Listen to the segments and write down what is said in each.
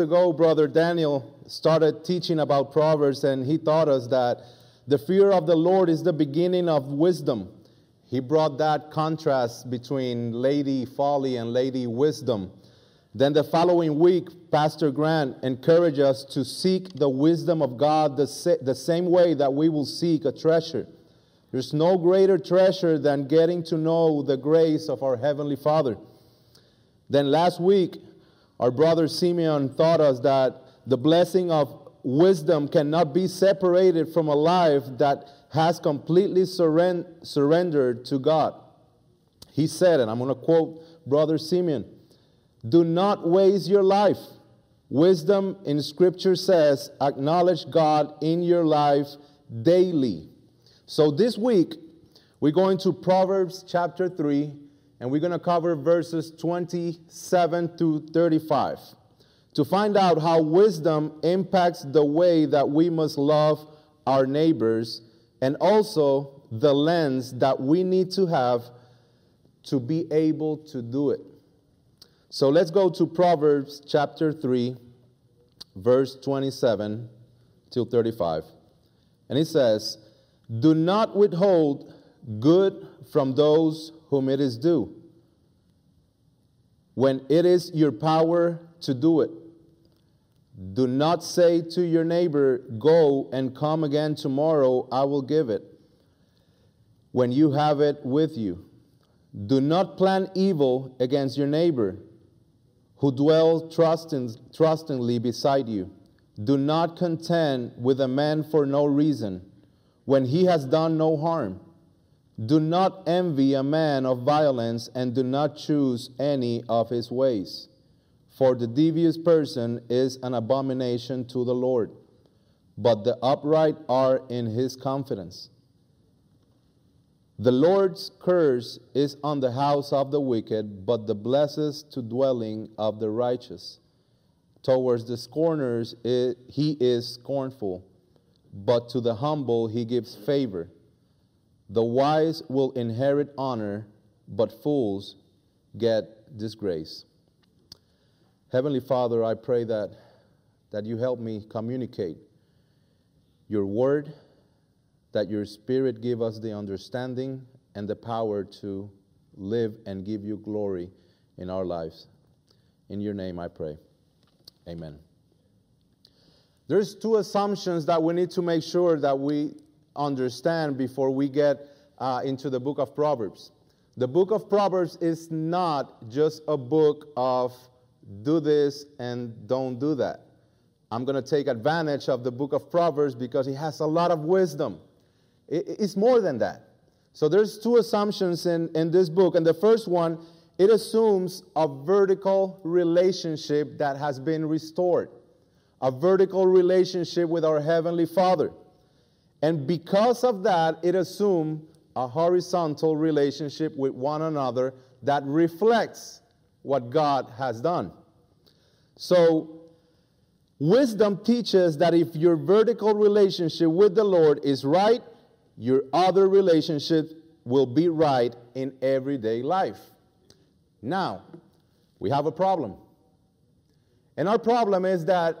ago, Brother Daniel started teaching about Proverbs, and he taught us that the fear of the Lord is the beginning of wisdom. He brought that contrast between Lady Folly and Lady Wisdom. Then the following week, Pastor Grant encouraged us to seek the wisdom of God the, sa- the same way that we will seek a treasure. There's no greater treasure than getting to know the grace of our Heavenly Father. Then last week, our brother Simeon taught us that the blessing of wisdom cannot be separated from a life that has completely surren- surrendered to God. He said, and I'm going to quote Brother Simeon do not waste your life. Wisdom in Scripture says, acknowledge God in your life daily. So this week, we're going to Proverbs chapter 3, and we're going to cover verses 27 to 35 to find out how wisdom impacts the way that we must love our neighbors and also the lens that we need to have to be able to do it. So let's go to Proverbs chapter 3, verse 27 till 35. And it says, Do not withhold good from those whom it is due, when it is your power to do it. Do not say to your neighbor, Go and come again tomorrow, I will give it, when you have it with you. Do not plan evil against your neighbor who dwells trusting, trustingly beside you. Do not contend with a man for no reason when he has done no harm. Do not envy a man of violence and do not choose any of his ways. For the devious person is an abomination to the Lord, but the upright are in his confidence. The Lord's curse is on the house of the wicked, but the blesses to dwelling of the righteous. Towards the scorners he is scornful, but to the humble he gives favor. The wise will inherit honor, but fools get disgrace. Heavenly Father, I pray that, that you help me communicate your word that your Spirit give us the understanding and the power to live and give you glory in our lives. In your name I pray. Amen. There's two assumptions that we need to make sure that we understand before we get uh, into the book of Proverbs. The book of Proverbs is not just a book of do this and don't do that. I'm going to take advantage of the book of Proverbs because it has a lot of wisdom. It's more than that. So there's two assumptions in, in this book. And the first one, it assumes a vertical relationship that has been restored, a vertical relationship with our Heavenly Father. And because of that, it assumes a horizontal relationship with one another that reflects what God has done. So, wisdom teaches that if your vertical relationship with the Lord is right, your other relationships will be right in everyday life. Now, we have a problem. And our problem is that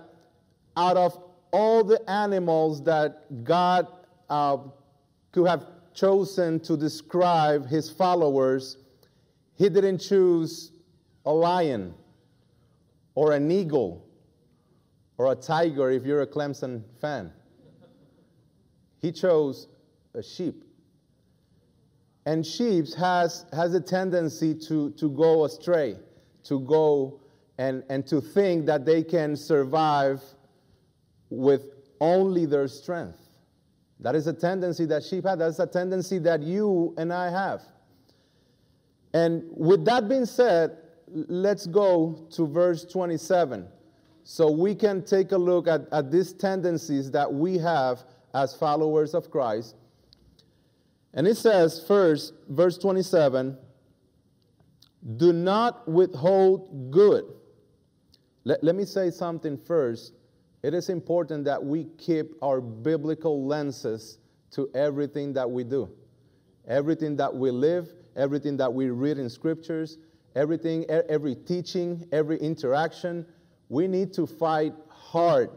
out of all the animals that God uh, could have chosen to describe his followers, he didn't choose a lion or an eagle or a tiger if you're a Clemson fan. He chose a sheep. And sheep has, has a tendency to, to go astray, to go and, and to think that they can survive with only their strength. That is a tendency that sheep have. That's a tendency that you and I have. And with that being said, let's go to verse 27 so we can take a look at, at these tendencies that we have as followers of Christ and it says, first, verse 27 do not withhold good. Let, let me say something first. It is important that we keep our biblical lenses to everything that we do. Everything that we live, everything that we read in scriptures, everything, every teaching, every interaction, we need to fight hard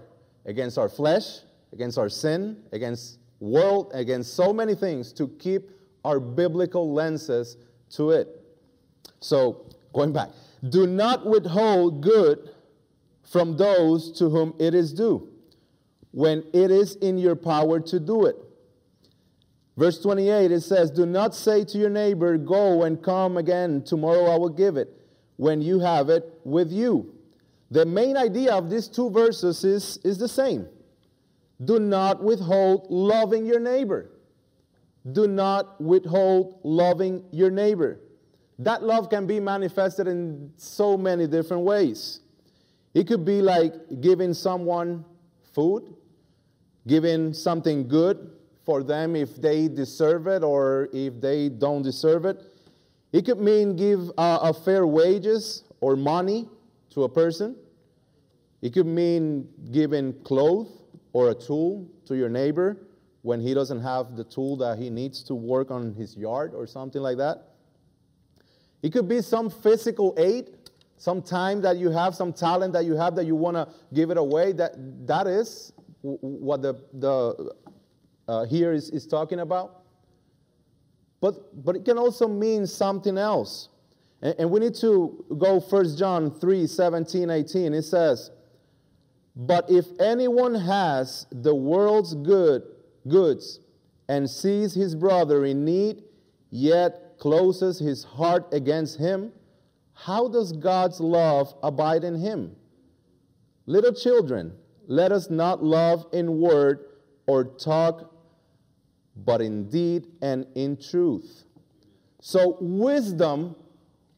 against our flesh, against our sin, against world, against so many things to keep our biblical lenses to it. So, going back, do not withhold good from those to whom it is due, when it is in your power to do it. Verse 28, it says, Do not say to your neighbor, Go and come again, tomorrow I will give it, when you have it with you. The main idea of these two verses is, is the same. Do not withhold loving your neighbor. Do not withhold loving your neighbor. That love can be manifested in so many different ways. It could be like giving someone food, giving something good for them if they deserve it or if they don't deserve it. It could mean give uh, a fair wages or money to a person. It could mean giving clothes or a tool to your neighbor when he doesn't have the tool that he needs to work on his yard or something like that. It could be some physical aid, some time that you have, some talent that you have that you want to give it away. That, that is what the, the uh, here is, is talking about. But, but it can also mean something else. And, and we need to go 1 John 3 17, 18. It says, But if anyone has the world's good goods and sees his brother in need, yet closes his heart against him, how does God's love abide in him? Little children, let us not love in word or talk, but in deed and in truth. So, wisdom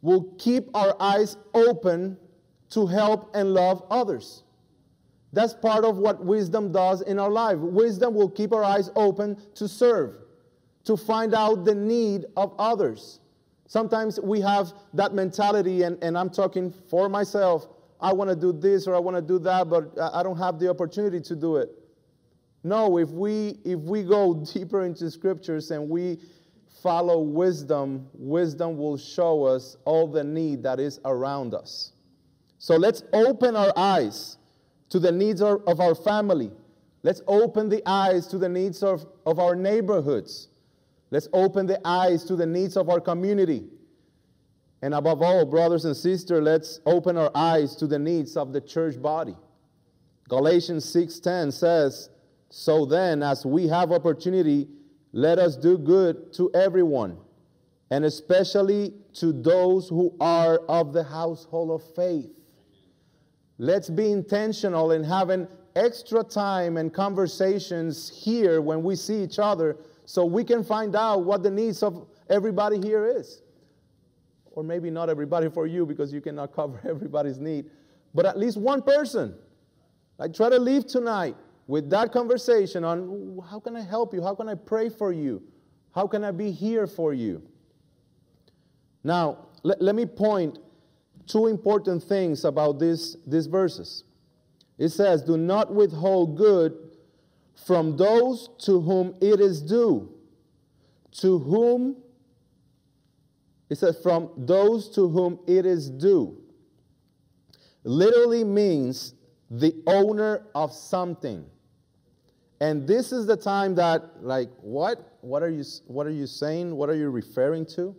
will keep our eyes open to help and love others. That's part of what wisdom does in our life. Wisdom will keep our eyes open to serve, to find out the need of others. Sometimes we have that mentality, and, and I'm talking for myself. I want to do this or I want to do that, but I don't have the opportunity to do it. No, if we if we go deeper into scriptures and we follow wisdom, wisdom will show us all the need that is around us. So let's open our eyes to the needs of, our family. Let's open the eyes to the needs of, of our neighborhoods. Let's open the eyes to the needs of our community. And above all, brothers and sisters, let's open our eyes to the needs of the church body. Galatians 6:10 says, "So then, as we have opportunity, let us do good to everyone, and especially to those who are of the household of faith." Let's be intentional in having extra time and conversations here when we see each other so we can find out what the needs of everybody here is. Or maybe not everybody for you because you cannot cover everybody's need, but at least one person. I try to leave tonight with that conversation on how can I help you? How can I pray for you? How can I be here for you? Now, let, let me point two important things about this, these verses. It says, Do not withhold good from those to whom it is due. To whom, it says, from those to whom it is due. Literally means the owner of something. And this is the time that, like, what? What are you, what are you saying? What are you referring to?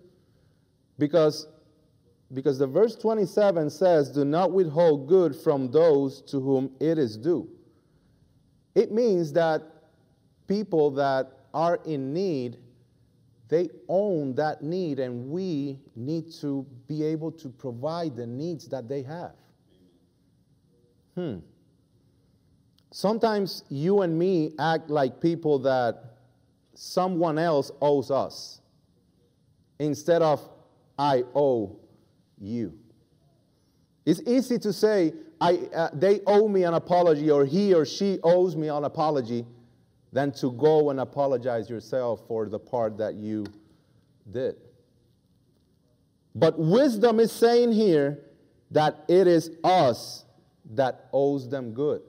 Because because the verse 27 says, Do not withhold good from those to whom it is due. It means that people that are in need, they own that need, and we need to be able to provide the needs that they have. Hmm. Sometimes you and me act like people that someone else owes us instead of I owe you. It's easy to say, I, uh, they owe me an apology or he or she owes me an apology than to go and apologize yourself for the part that you did. But wisdom is saying here that it is us that owes them good.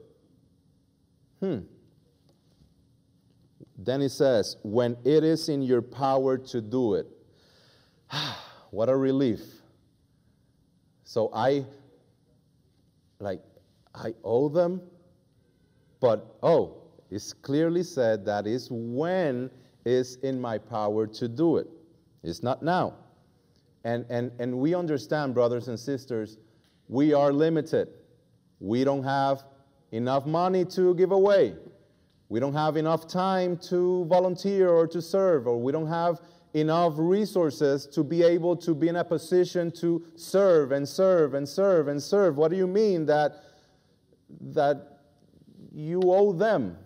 Hmm. Then he says, when it is in your power to do it. what a relief. So I, like, I owe them, but oh, it's clearly said that is when is in my power to do it. It's not now. And, and, and we understand, brothers and sisters, we are limited. We don't have enough money to give away. We don't have enough time to volunteer or to serve, or we don't have enough resources to be able to be in a position to serve and serve and serve and serve. What do you mean that, that you owe them?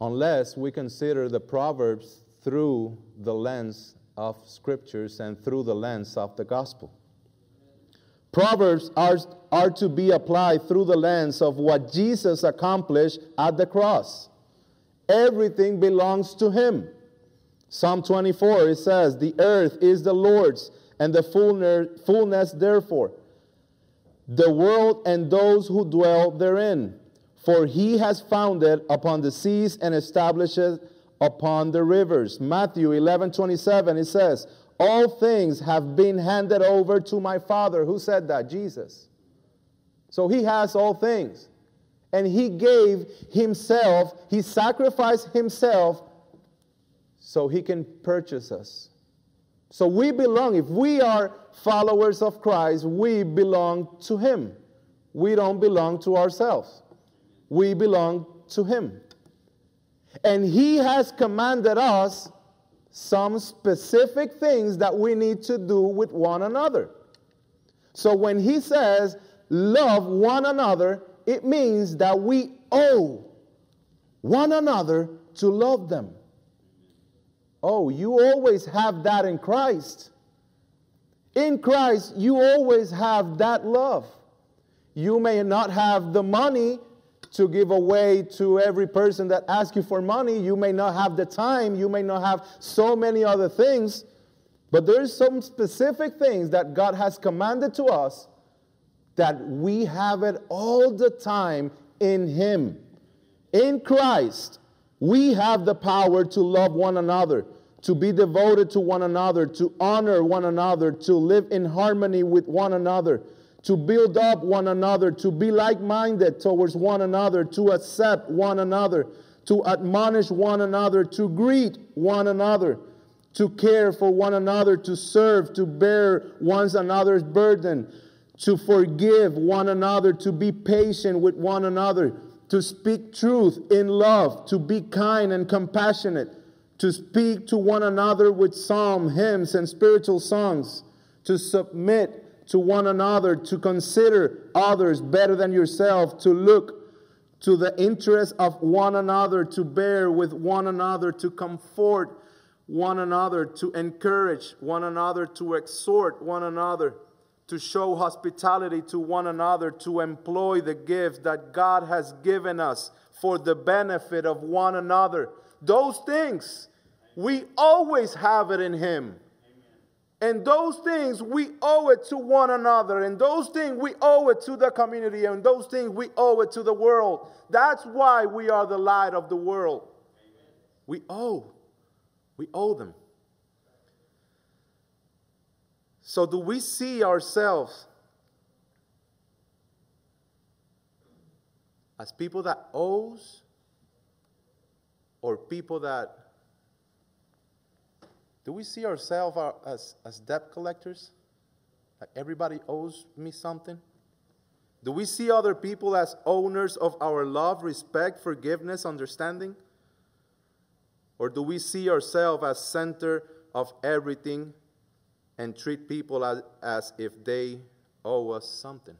Unless we consider the Proverbs through the lens of scriptures and through the lens of the gospel. Proverbs are, are to be applied through the lens of what Jesus accomplished at the cross. Everything belongs to him. Psalm 24, it says, The earth is the Lord's, and the fullness therefore, the world and those who dwell therein. For he has founded upon the seas and establishes upon the rivers. Matthew 11 27, it says, All things have been handed over to my Father. Who said that? Jesus. So he has all things. And he gave himself, he sacrificed himself so he can purchase us. So we belong, if we are followers of Christ, we belong to him. We don't belong to ourselves. We belong to him. And He has commanded us some specific things that we need to do with one another. So when He says, love one another, it means that we owe one another to love them. Oh, you always have that in Christ. In Christ, you always have that love. You may not have the money to give away to every person that asks you for money. You may not have the time, you may not have so many other things, but there's some specific things that God has commanded to us that we have it all the time in Him. In Christ, we have the power to love one another, to be devoted to one another, to honor one another, to live in harmony with one another to build up one another, to be like minded towards one another, to accept one another, to admonish one another, to greet one another, to care for one another, to serve, to bear one another's burden, to forgive one another, to be patient with one another, to speak truth in love, to be kind and compassionate, to speak to one another with psalm, hymns, and spiritual songs, to submit to one another, to consider others better than yourself, to look to the interest of one another, to bear with one another, to comfort one another, to encourage one another, to exhort one another, to show hospitality to one another, to employ the gift that God has given us for the benefit of one another. Those things, we always have it in Him. And those things we owe it to one another. And those things we owe it to the community. And those things we owe it to the world. That's why we are the light of the world. We owe. We owe them. So, do we see ourselves as people that owes or people that do we see ourselves as, as debt collectors? Like everybody owes me something? Do we see other people as owners of our love, respect, forgiveness, understanding? Or do we see ourselves as center of everything and treat people as, as if they owe us something?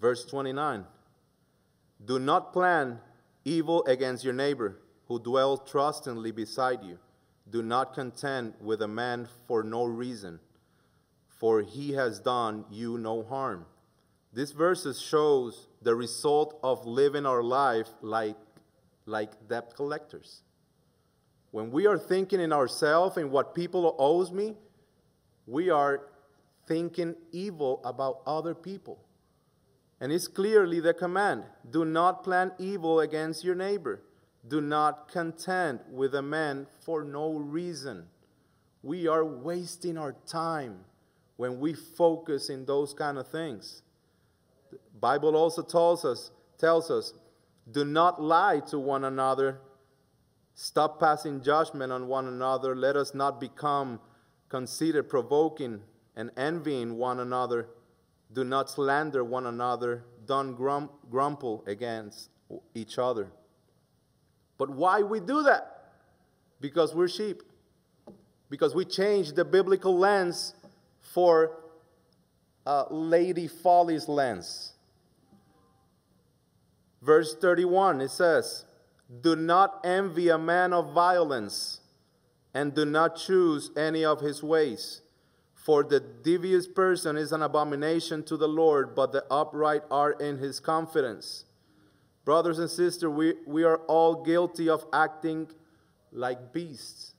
Verse 29 Do not plan evil against your neighbor who dwell trustingly beside you. Do not contend with a man for no reason, for he has done you no harm. These verses shows the result of living our life like, like debt collectors. When we are thinking in ourselves and what people owes me, we are thinking evil about other people. And it's clearly the command do not plan evil against your neighbor. Do not contend with a man for no reason. We are wasting our time. when we focus in those kind of things. The Bible also tells us, tells us, do not lie to one another. Stop passing judgment on one another. Let us not become conceited, provoking, and envying one another. Do not slander one another. Don't grum- grumble against each other. But why we do that? Because we're sheep. Because we change the biblical lens for uh, Lady Folly's lens. Verse 31, it says, Do not envy a man of violence, and do not choose any of his ways. For the devious person is an abomination to the Lord, but the upright are in his confidence. Brothers and sisters, we, we are all guilty of acting like beasts.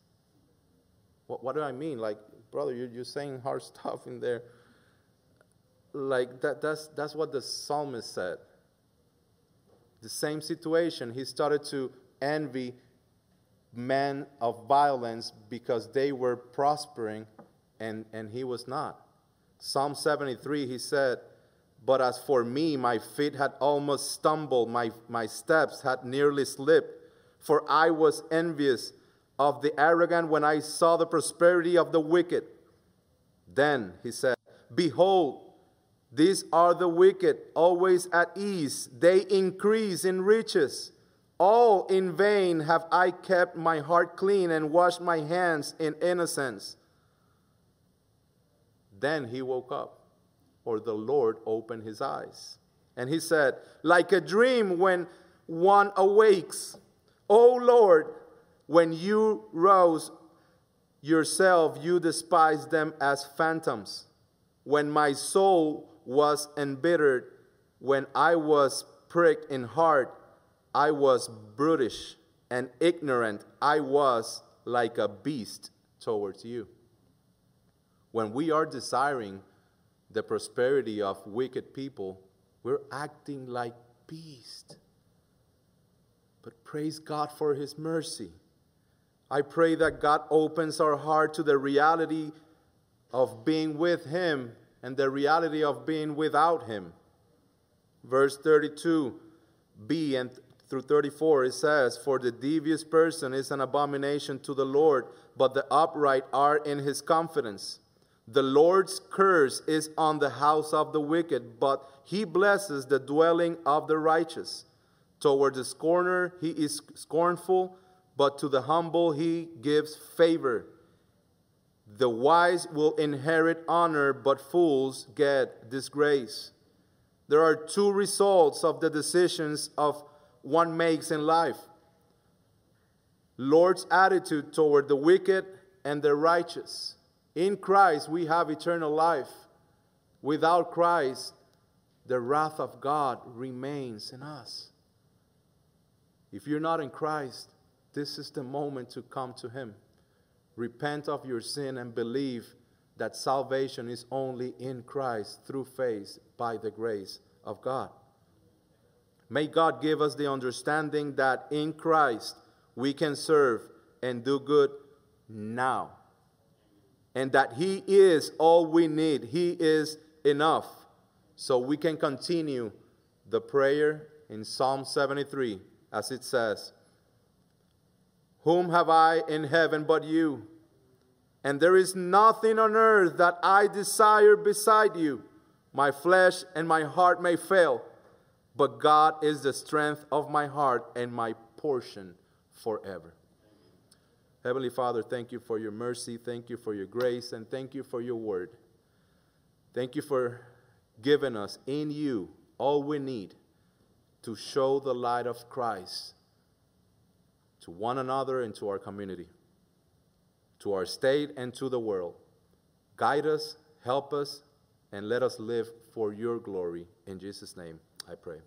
What, what do I mean? Like, brother, you're, you're saying hard stuff in there. Like, that, that's, that's what the psalmist said. The same situation. He started to envy men of violence because they were prospering and, and he was not. Psalm 73, he said, But as for me, my feet had almost stumbled, my, my steps had nearly slipped, for I was envious of the arrogant when I saw the prosperity of the wicked. Then he said, Behold, these are the wicked, always at ease. They increase in riches. All in vain have I kept my heart clean and washed my hands in innocence. Then he woke up, or the Lord opened his eyes. And he said, Like a dream when one awakes, O Lord, when you rose yourself, you despised them as phantoms. When my soul was embittered, when I was pricked in heart, I was brutish and ignorant. I was like a beast towards you. When we are desiring the prosperity of wicked people, we're acting like beasts. But praise God for His mercy. I pray that God opens our heart to the reality of being with Him and the reality of being without Him. Verse 32b and through 34 it says, For the devious person is an abomination to the Lord, but the upright are in His confidence. The Lord's curse is on the house of the wicked, but He blesses the dwelling of the righteous. Toward the scorner he is scornful, but to the humble he gives favor. The wise will inherit honor, but fools get disgrace. There are two results of the decisions of one makes in life. Lord's attitude toward the wicked and the righteous. In Christ we have eternal life. Without Christ, the wrath of God remains in us. If you're not in Christ, this is the moment to come to Him. Repent of your sin and believe that salvation is only in Christ through faith by the grace of God. May God give us the understanding that in Christ we can serve and do good now. And that He is all we need, He is enough. So we can continue the prayer in Psalm 73 as it says, Whom have I in heaven but you? And there is nothing on earth that I desire beside you. My flesh and my heart may fail, but God is the strength of my heart and my portion forever. Heavenly Father, thank you for your mercy, thank you for your grace, and thank you for your word. Thank you for giving us in you all we need to show the light of Christ to one another and to our community, to our state and to the world. Guide us, help us, and let us live for your glory. In Jesus' name, I pray.